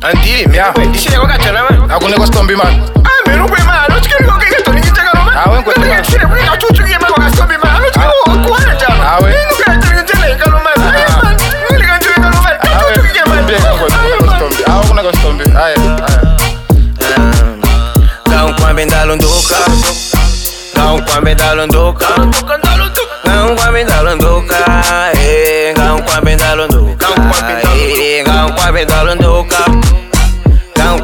Antiri, mea. Dice llegó cachona, man. Hago un negocio zombie, man. Ah, me rompe, man. Não te quiero que esto ni te haga, man. Ah, bueno, cuesta. Ah. No te quiero que esto ni te haga, Não zombie, man. No te quiero que esto ni te haga, man. Ah, bueno. No te quiero que esto ni te haga, man. Hago un negocio zombie. Ah, ya. Dá um com a bendala unduca Dá um com a bendala unduca Dá um com a não gosto. Dá um com a bendala unduca Dá um com a bendala unduca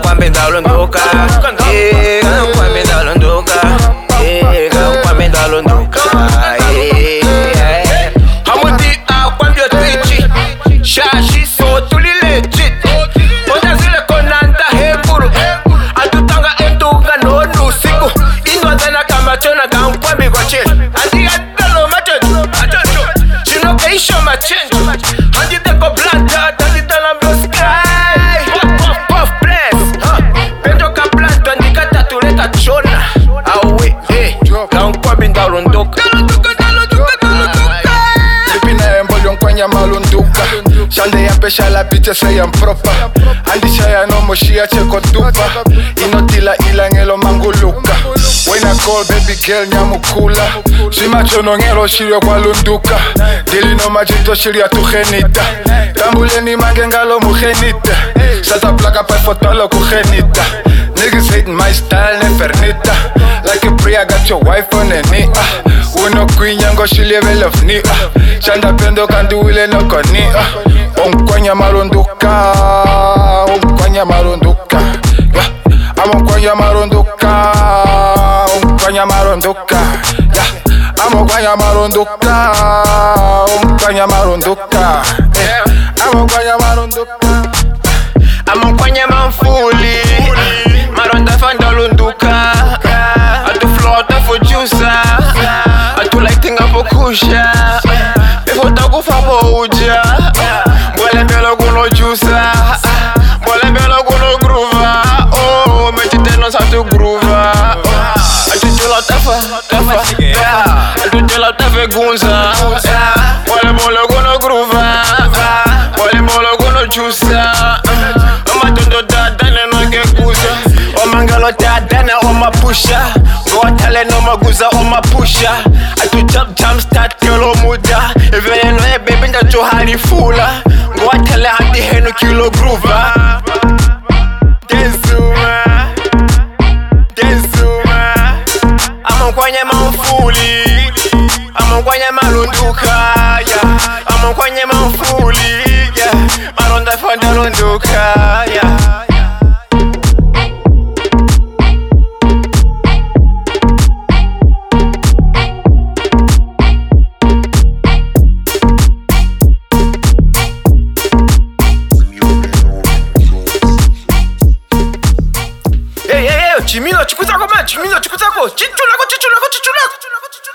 pa' me darlo en boca. Eh, Llegan pa' me darlo en boca. Eh, Llegan pa' me darlo en boca. Vamos de água, meu tweet. Xaxi, solto, lilete. Toda zila. A tu tanga, no, no, cinco. E no, na cama, um. Lyonkwanya malunduka. Shande yapesha la biche seyampropa andishaya nomoshiya chekotupa inotila ilangelo manguluka wena call baby girl nyamukula. Swimachonongelo shilyo kwalunduka dilino machito shilya tugenita tambuleni mange ngalo mugenita sata plaka pefotolo kugenita Niggas hating my style, nefernita Like a pre, I got your wife on the knee yango she kanduile no koni ah. Onkwanya marunduka Onkwanya marunduka yeah. Marunduka Onkwanya marunduka yeah. Marunduka Onkwanya marunduka yeah. Marunduka manfuli atulaitinga pokusha ifotakufa pouja mbwelembelo kunojusa mbwelembelo kuno gruva oh mechiteno satu gruva atutula tafa tafa atutula tafe gunza mbwelembelo kuno gruva mbwelembelo kuno jusa amatondo dadane nokekuza omangalo dadane omapusha ngowatale nomaguza tap tap start yolo muda vele noye bebe ndatoharifula ngowathele handiheno kilo gruva denzuma denzuma amokwanye mamfuli amokwanye malundukaya amokwanye mamfuli yeah. maronda fandalondukaya yeah. 지민아 축구 사고만 지민아 축구 사고 찌쫄라고 찌쫄라고 찌쫄라 찌쫄라고 찌쫄라